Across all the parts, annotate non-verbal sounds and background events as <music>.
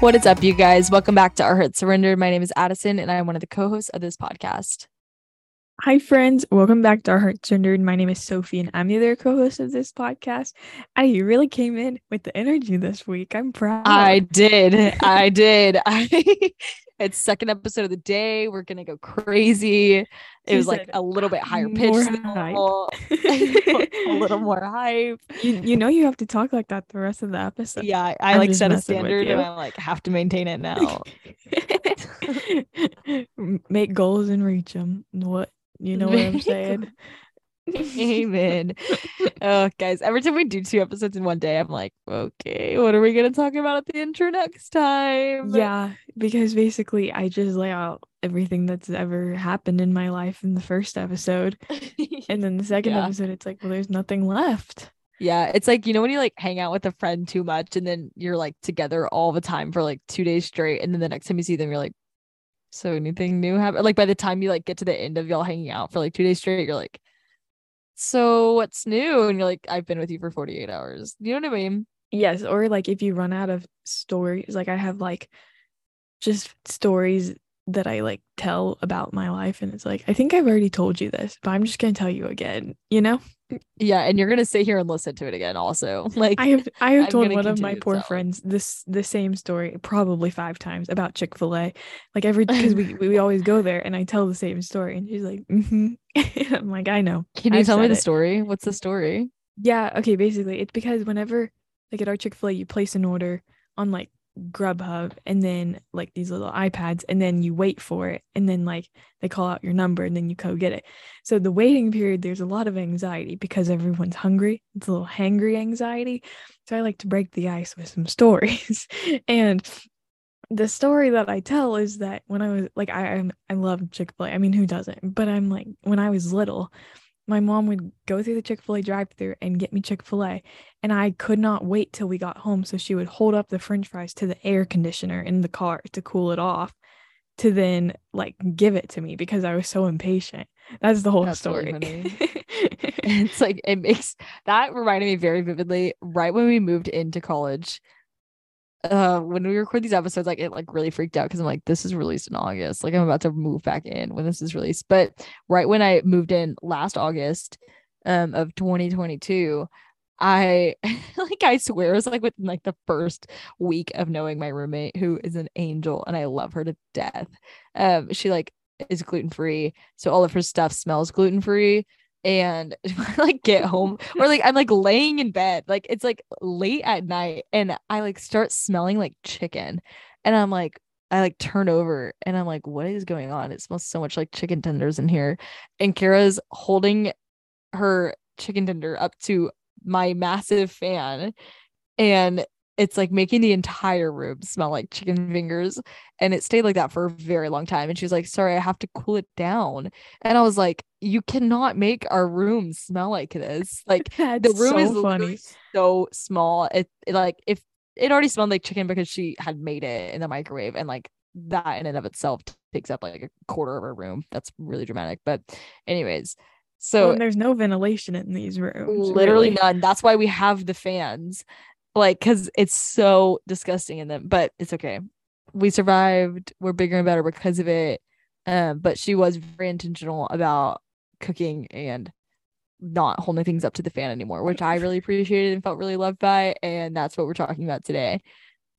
What is up, you guys? Welcome back to Our Hearts Surrendered. My name is Addison, and I'm one of the co-hosts of this podcast. Hi, friends. Welcome back to Our Hearts Surrendered. My name is Sophie, and I'm the other co-host of this podcast. I you really came in with the energy this week. I'm proud. I did. I <laughs> did. I it's second episode of the day. We're gonna go crazy. It She was like a little bit higher pitch, <laughs> <laughs> a little more hype. you, you know you have to talk like that the rest of the episode. Yeah, I, I like set a standard and. I like have to maintain it now. <laughs> Make goals and reach them. What you know what I'm saying? Amen. oh, guys, every time we do two episodes in one day, I'm like, okay, what are we gonna talk about at the intro next time? Yeah, because basically I just lay out everything that's ever happened in my life in the first episode, <laughs> and then the second Yeah. episode it's like, well, there's nothing left. Yeah, it's like you know when you like hang out with a friend too much and then you're like together all the time for like two days straight, and then the next time you see them, you're like, so anything new happened? Like by the time you like get to the end of y'all hanging out for like two days straight, you're like, so what's new? And you're like, I've been with you for 48 hours. You know what I mean? Yes, or like if you run out of stories, like I have like just stories that I like tell about my life, and it's like I think I've already told you this, but I'm just gonna tell you again. You know, Yeah, and you're gonna sit here and listen to it again, also. <laughs> Like I have I have I'm told one of my poor telling. friends this the same story probably five times about Chick Fil A, like every because we we <laughs> always go there, and I tell the same story, and she's like, mm-hmm. <laughs> I'm like, I know. Can you I've tell me the it. story? What's the story? Yeah, okay, basically it's because whenever like at our Chick-fil-A you place an order on like Grubhub and then like these little iPads and then you wait for it and then like they call out your number and then you go get it. So the waiting period there's a lot of anxiety because everyone's hungry. It's a little hangry anxiety. So I like to break the ice with some <laughs> stories. and the story that I tell is that when I was like I I'm, I love Chick-fil-A. I mean who doesn't? But I'm like when I was little my mom would go through the Chick-fil-A drive-through and get me Chick-fil-A and I could not wait till we got home so she would hold up the french fries to the air conditioner in the car to cool it off to then like give it to me because I was so impatient. That's the whole That's really story. <laughs> it's like it makes that reminded me very vividly right when we moved into college uh when we record these episodes like it like really freaked out because i'm like this is released in august. Like i'm about to move back in when this is released. But right when i moved in last august um of 2022 i <laughs> like i swear it was like within like the first week of knowing my roommate who is an angel and i love her to death. Um she like is gluten free so all of her stuff smells gluten free and <laughs> like get home or like I'm like laying in bed like it's like late at night and I like start smelling like chicken and I'm like I like turn over and I'm like what is going on? It smells so much like chicken tenders in here. And Kara's holding her chicken tender up to my massive fan and it's like making the entire room smell like chicken fingers and it stayed like that for a very long time and she was like sorry I have to cool it down and I was like, you cannot make our room smell like this. Like <laughs> the room so is funny. so small. It, it like if it already smelled like chicken because she had made it in the microwave and like that in and of itself takes up like a quarter of our room. That's really dramatic. But anyways, so Well, and there's no ventilation in these rooms. literally really. none. That's why we have the fans. Like, cause it's so disgusting in them, but it's okay. We survived. We're bigger and better because of it. Um, but she was very intentional about cooking and not holding things up to the fan anymore, which I really appreciated and felt really loved by. And that's what we're talking about today.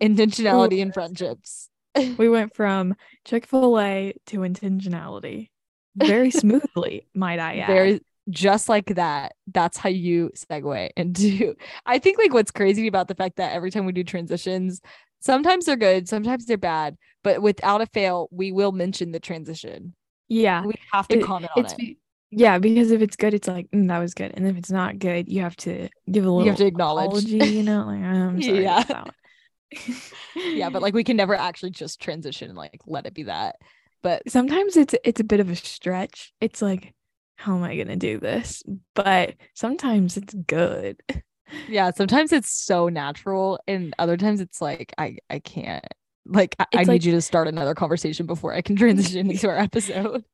Intentionality in friendships. We went from Chick-fil-A to intentionality very <laughs> smoothly, might I add. very just like that that's how you segue into <laughs> i think like what's crazy about the fact that every time we do transitions sometimes they're good sometimes they're bad but without a fail we will mention the transition yeah. we have to It- comment on it be- yeah, because if it's good, it's like mm, that was good, and if it's not good, you have to give a little you have to acknowledge apology. You know, like I'm <laughs> sorry. Yeah. yeah but like we <laughs> can never actually just transition and like let it be that but sometimes it's it's a bit of a stretch. It's like, how am I gonna do this? But sometimes it's good. yeah sometimes it's so natural and other times it's like i i can't like i, I It's need you to start another conversation before i can <laughs> transition into our episode <laughs>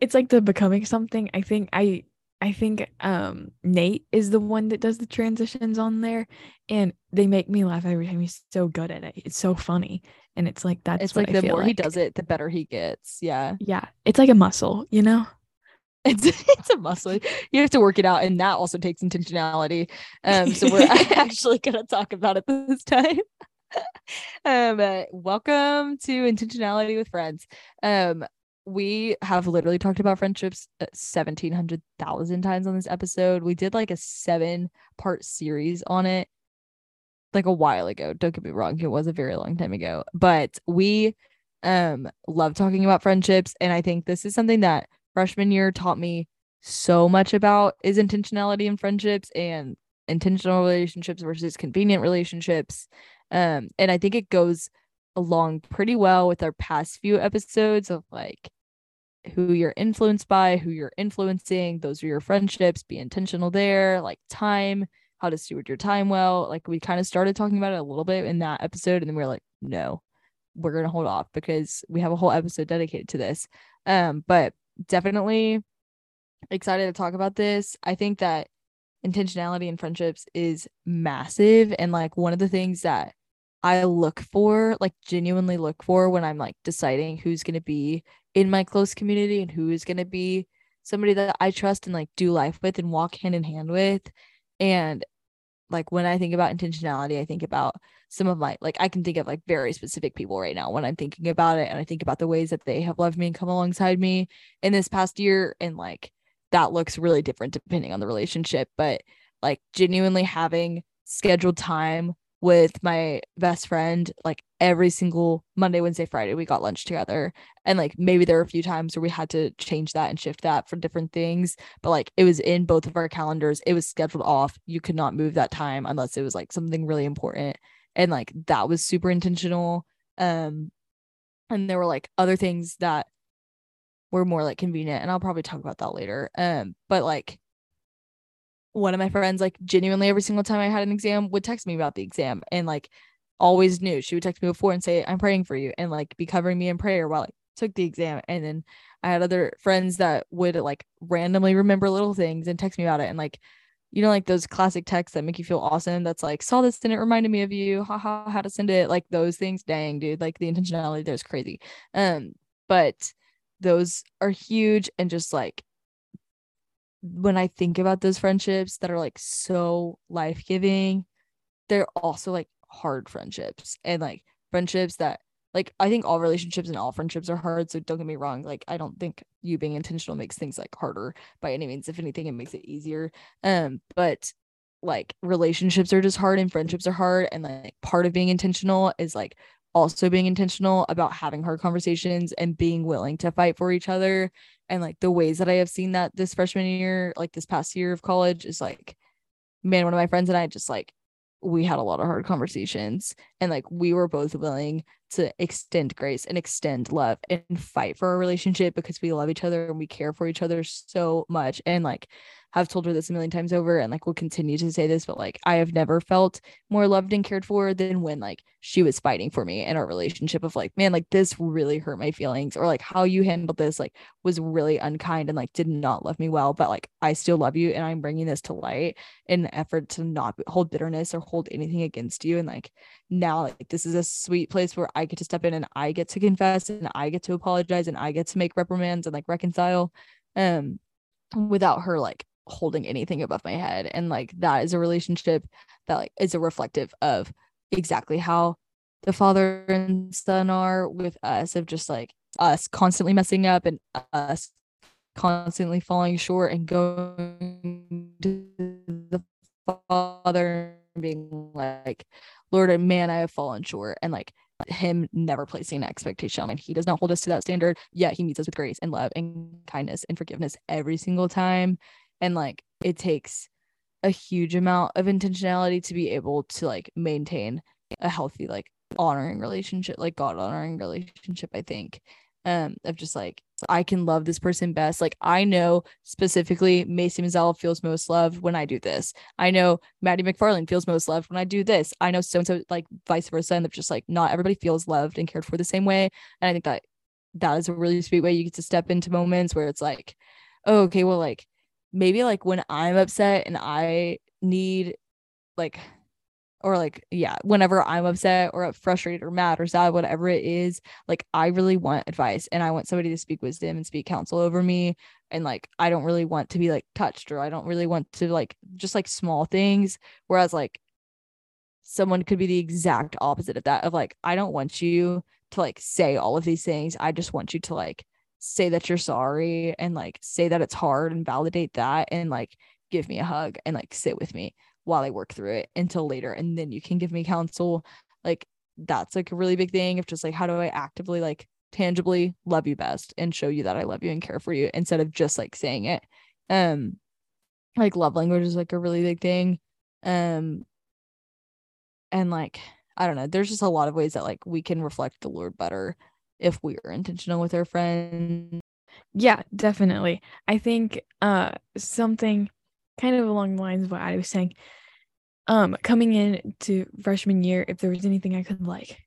It's like the becoming something. I think I I think um Nate is the one that does the transitions on there and they make me laugh every time. He's so good at it. It's so funny. And it's like that's it's like I the more he does it, the better he gets. Yeah. Yeah. It's like a muscle, you know? It's <laughs> it's a muscle. You have to work it out, and that also takes intentionality. Um, so we're <laughs> <laughs> actually gonna talk about it this time. um, uh, welcome to intentionality with friends. Um, we have literally talked about friendships uh, seventeen hundred thousand times on this episode. We did like a seven part series on it like a while ago. Don't get me wrong, it was a very long time ago, but we um love talking about friendships, and I think this is something that freshman year taught me so much about is intentionality in friendships and intentional relationships versus convenient relationships. Um, and I think it goes along pretty well with our past few episodes of like who you're influenced by, who you're influencing, those are your friendships, be intentional there, like time, how to steward your time well. Like we kind of started talking about it a little bit in that episode, and then we are like, no, we're gonna hold off because we have a whole episode dedicated to this. Um, but definitely excited to talk about this. I think that intentionality in friendships is massive and like one of the things that I look for, like genuinely look for when I'm like deciding who's going to be in my close community and who is going to be somebody that I trust and like do life with and walk hand in hand with. And like when I think about intentionality, I think about some of my like I can think of like very specific people right now when I'm thinking about it and I think about the ways that they have loved me and come alongside me in this past year and like that looks really different depending on the relationship but like genuinely having scheduled time with my best friend like every single Monday, Wednesday, Friday we got lunch together. And like maybe there were a few times where we had to change that and shift that for different things, but like it was in both of our calendars. It was scheduled off. You could not move that time unless it was like something really important. And like that was super intentional. Um and there were like other things that were more like convenient and I'll probably talk about that later. Um but like one of my friends like genuinely every single time I had an exam would text me about the exam and like always knew. She would text me before and say I'm praying for you and like be covering me in prayer while I took the exam. And then I had other friends that would like randomly remember little things and text me about it. And like you know like those classic texts that make you feel awesome that's like saw this and it reminded me of you. Haha how to send it. Like those things dang dude like the intentionality there's crazy. Um but those are huge and just like when I think about those friendships that are like so life giving, they're also like hard friendships and like friendships that like I think all relationships and all friendships are hard. So don't get me wrong. Like I don't think you being intentional makes things like harder by any means. If anything, it makes it easier. Um, but like relationships are just hard and friendships are hard. And like part of being intentional is like also being intentional about having hard conversations and being willing to fight for each other and like the ways that I have seen that this freshman year, like this past year of college, is like, man, one of my friends and I just like we had a lot of hard conversations and like we were both willing to extend grace and extend love and fight for our relationship because we love each other and we care for each other so much. And like have told her this a million times over and like will continue to say this, but like I have never felt more loved and cared for than when like she was fighting for me in our relationship of like, man, like this really hurt my feelings, or like how you handled this like was really unkind and like did not love me well, but like I still love you and I'm bringing this to light in an effort to not hold bitterness or hold anything against you. And like now, like this is a sweet place where I get to step in and I get to confess and I get to apologize and I get to make reprimands and like reconcile um without her like holding anything above my head and like that is a relationship that like is a reflective of exactly how the father and son are with us of just like us constantly messing up and us constantly falling short and going to the father and being like lord man i have fallen short and like him never placing an expectation I and mean, he does not hold us to that standard yet he meets us with grace and love and kindness and forgiveness every single time and like it takes a huge amount of intentionality to be able to like maintain a healthy like honoring relationship like god honoring relationship i think um of just like i can love this person best. Like i know specifically macy mazzella feels most loved when i do this. I know maddie mcfarland feels most loved when i do this. I know so and so like vice versa and of just like not everybody feels loved and cared for the same way. And i think that that is a really sweet way you get to step into moments where it's like oh okay well like maybe like when I'm upset and I need like or like yeah whenever i'm upset or frustrated or mad or sad whatever it is like i really want advice and i want somebody to speak wisdom and speak counsel over me. And like i don't really want to be like touched or i don't really want to like just like small things. Whereas like someone could be the exact opposite of that of like i don't want you to like say all of these things. I just want you to like say that you're sorry and like say that it's hard and validate that and like give me a hug and like sit with me while I work through it until later. And then you can give me counsel. Like that's like a really big thing of just like, how do I actively like tangibly love you best and show you that I love you and care for you instead of just like saying it. Um, like love language is like a really big thing. Um, and like, I don't know, there's just a lot of ways that like we can reflect the Lord better if we are intentional with our friends. Yeah, definitely. I think uh something kind of along the lines of what I was saying. Um, coming in to freshman year, if there was anything I could like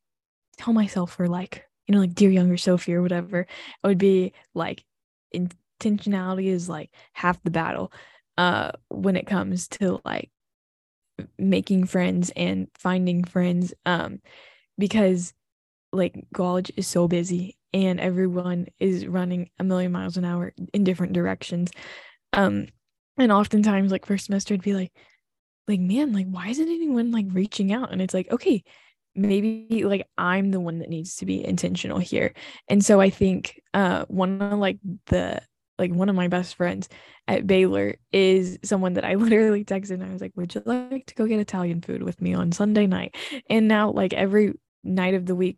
tell myself for like, you know, like dear younger Sophie or whatever, it would be like intentionality is like half the battle uh when it comes to like making friends and finding friends um because like college is so busy and everyone is running a million miles an hour in different directions. Um and oftentimes like first semester i'd be like like man like why isn't anyone like reaching out? And it's like okay maybe like i'm the one that needs to be intentional here. And so i think uh one of like the like one of my best friends at Baylor is someone that I <laughs> literally texted and I was like, Would you like to go get Italian food with me on Sunday night? And now like every night of the week,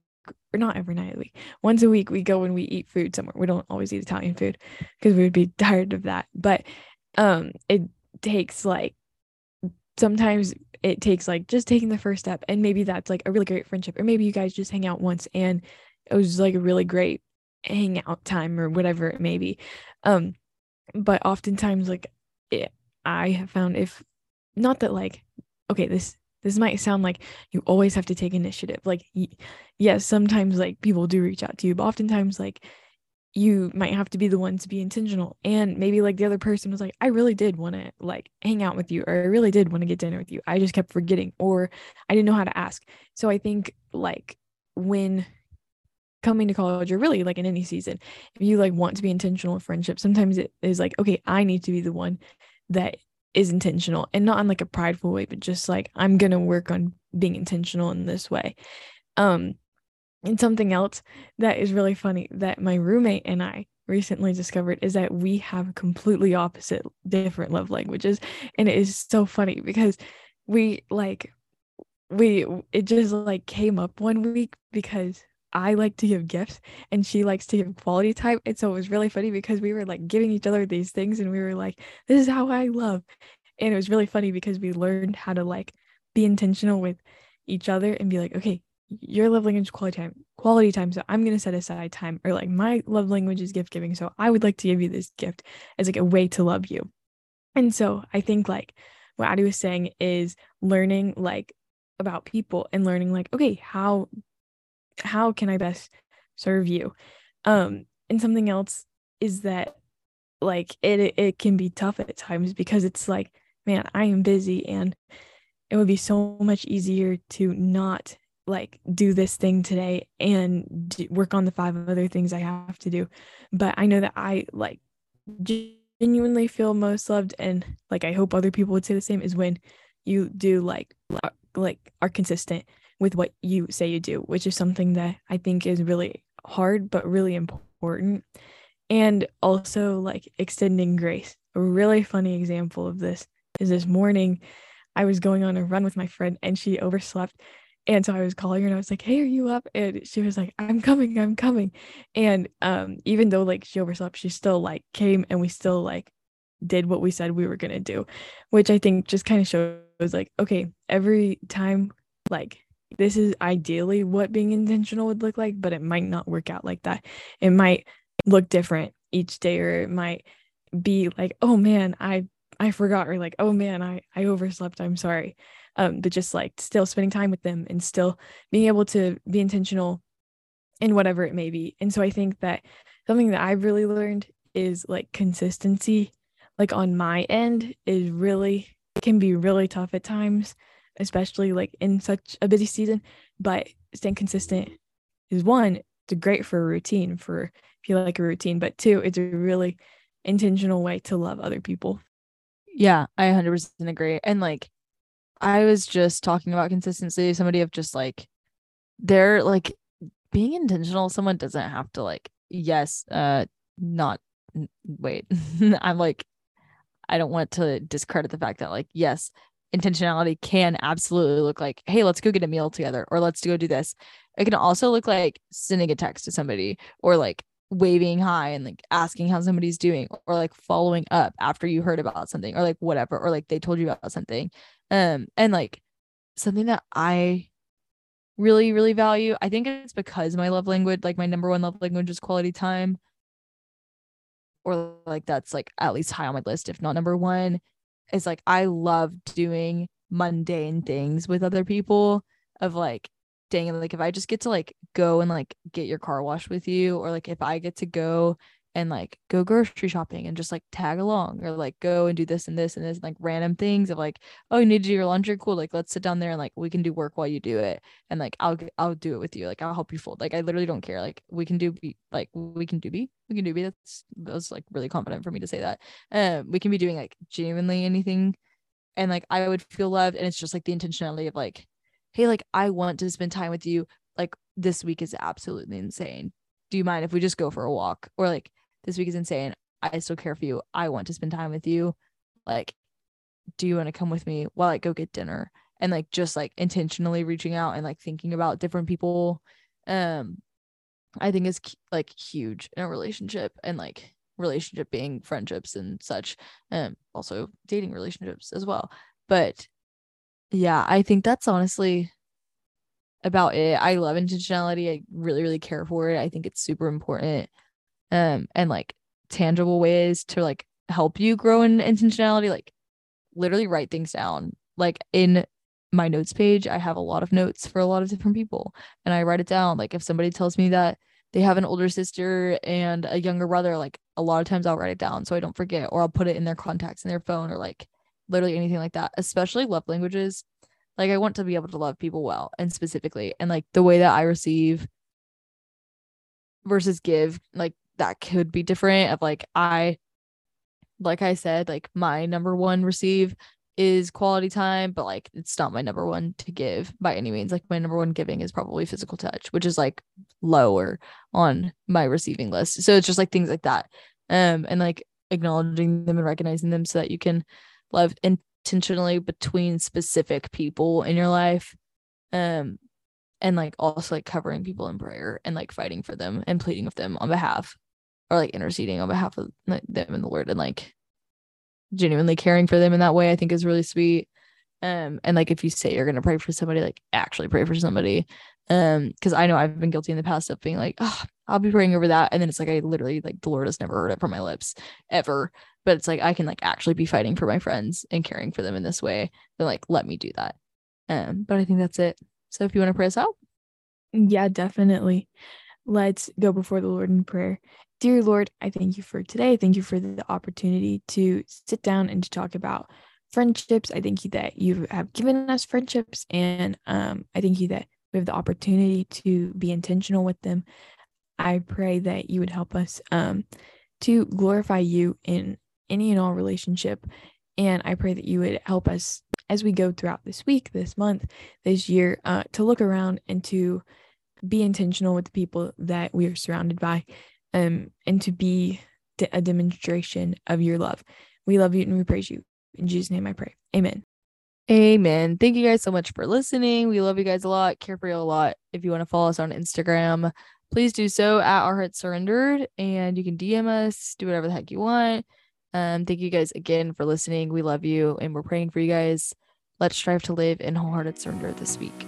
or not every night of the week, once a week we go and we eat food somewhere. We don't always eat Italian food because we would be <laughs> tired of that. But um it takes like sometimes it takes like just taking the first step and maybe that's like a really great friendship or maybe you guys just hang out once and it was like a really great hangout time or whatever it may be um but oftentimes like it, i have found if not that like okay this this might sound like you always have to take initiative like yes sometimes like people do reach out to you but oftentimes like you might have to be the one to be intentional and maybe like the other person was like i really did want to like hang out with you or i really did want to get dinner with you. I just kept forgetting or i didn't know how to ask. So i think like when coming to college or really like in any season if you like want to be intentional in friendship sometimes it is like okay i need to be the one that is intentional and not in like a prideful way but just like i'm gonna work on being intentional in this way. Um and something else that is really funny that my roommate and I recently discovered is that we have completely opposite different love languages. And it is so funny because we like we it just like came up one week because I like to give gifts and she likes to give quality time and so it was really funny because we were like giving each other these things and we were like this is how I love and it was really funny because we learned how to like be intentional with each other and be like okay your love language is quality time quality time so i'm going to set aside time or like my love language is gift giving so i would like to give you this gift as like a way to love you. And so i think like what Addie was saying is learning like about people and learning like okay how how can i best serve you um and something else is that like it it can be tough at times because it's like man i am busy and it would be so much easier to not like do this thing today and work on the five other things I have to do. But I know that I like genuinely feel most loved and like I hope other people would say the same is when you do like like are consistent with what you say you do, which is something that I think is really hard but really important. And also like extending grace. A really funny example of this is this morning I was going on a run with my friend and she overslept and so I was calling her and I was like, Hey, are you up? And she was like, I'm coming, I'm coming. And um, even though like she overslept, she still like came and we still like did what we said we were gonna do, which I think just kind of shows like, okay, every time like this is ideally what being intentional would look like, but it might not work out like that. It might look different each day, or it might be like, oh man, I I forgot, or like, oh man, I I overslept. I'm sorry um, but just like still spending time with them and still being able to be intentional in whatever it may be. And so I think that something that I've really learned is like consistency. like on my end is really can be really tough at times, especially like in such a busy season. But staying consistent is one, it's great for a routine for if you like a routine, but two, it's a really intentional way to love other people. Yeah, I 100% agree. And like, I was just talking about consistency, somebody of just like, they're like being intentional. Someone doesn't have to like, yes, uh, not wait. <laughs> I'm like, I don't want to discredit the fact that like, yes, intentionality can absolutely look like, hey, let's go get a meal together or let's go do this. It can also look like sending a text to somebody or like waving hi and like asking how somebody's doing or like following up after you heard about something or like whatever or like they told you about something um and like something that i really really value i think it's because my love language like my number one love language is quality time or like that's like at least high on my list if not number one is like i love doing mundane things with other people of like dang like if I just get to like go and like get your car washed with you, or like if I get to go and like go grocery shopping and just like tag along or like go and do this and this and this like random things of like oh you need to do your laundry cool like let's sit down there and like we can do work while you do it and like I'll I'll do it with you like I'll help you fold like I literally don't care like we can do be like we can do be we can do be that's that's like really confident for me to say that um we can be doing like genuinely anything and like I would feel loved and it's just like the intentionality of like hey, like I want to spend time with you. Like this week is absolutely insane. Do you mind if we just go for a walk? Or like this week is insane. I still care for you. I want to spend time with you. Like, do you want to come with me while I go get dinner? And like just like intentionally reaching out and like thinking about different people. Um, I think is like huge in a relationship and like relationship being friendships and such. Um, also dating relationships as well. But yeah, I think that's honestly about it. I love intentionality. I really, really care for it. I think it's super important. Um, and like tangible ways to like help you grow in intentionality, like literally write things down. Like in my notes page, I have a lot of notes for a lot of different people and I write it down. Like if somebody tells me that they have an older sister and a younger brother, like a lot of times I'll write it down so I don't forget, or I'll put it in their contacts in their phone or like literally anything like that, especially love languages. Like I want to be able to love people well and specifically and like the way that I receive versus give, like that could be different of like I like I said, like my number one receive is quality time, but like it's not my number one to give by any means. Like my number one giving is probably physical touch, which is like lower on my receiving list. So it's just like things like that. Um and like acknowledging them and recognizing them so that you can love intentionally between specific people in your life um and like also like covering people in prayer and like fighting for them and pleading with them on behalf or like interceding on behalf of them in the Lord and like genuinely caring for them in that way I think is really sweet um and like if you say you're gonna pray for somebody like actually pray for somebody um because I know I've been guilty in the past of being like oh I'll be praying over that and then it's like I literally like the Lord has never heard it from my lips ever but it's like I can like actually be fighting for my friends and caring for them in this way, then like let me do that. Um, but I think that's it. So if you want to pray us out. Yeah, definitely. Let's go before the Lord in prayer. Dear Lord, I thank you for today. Thank you for the opportunity to sit down and to talk about friendships. I thank you that you have given us friendships, and um, I thank you that we have the opportunity to be intentional with them. I pray that you would help us um, to glorify you in any and all relationship. And I pray that you would help us as we go throughout this week, this month, this year, uh, to look around and to be intentional with the people that we are surrounded by, um, and to be a demonstration of your love. We love you and we praise you. In Jesus' name I pray. Amen. Amen. Thank you guys so much for listening. We love you guys a lot. Care for you a lot. If you want to follow us on Instagram, please do so at our hearts surrendered and you can DM us, do whatever the heck you want. Um, thank you guys again for listening. We love you and we're praying for you guys. Let's strive to live in wholehearted surrender this week.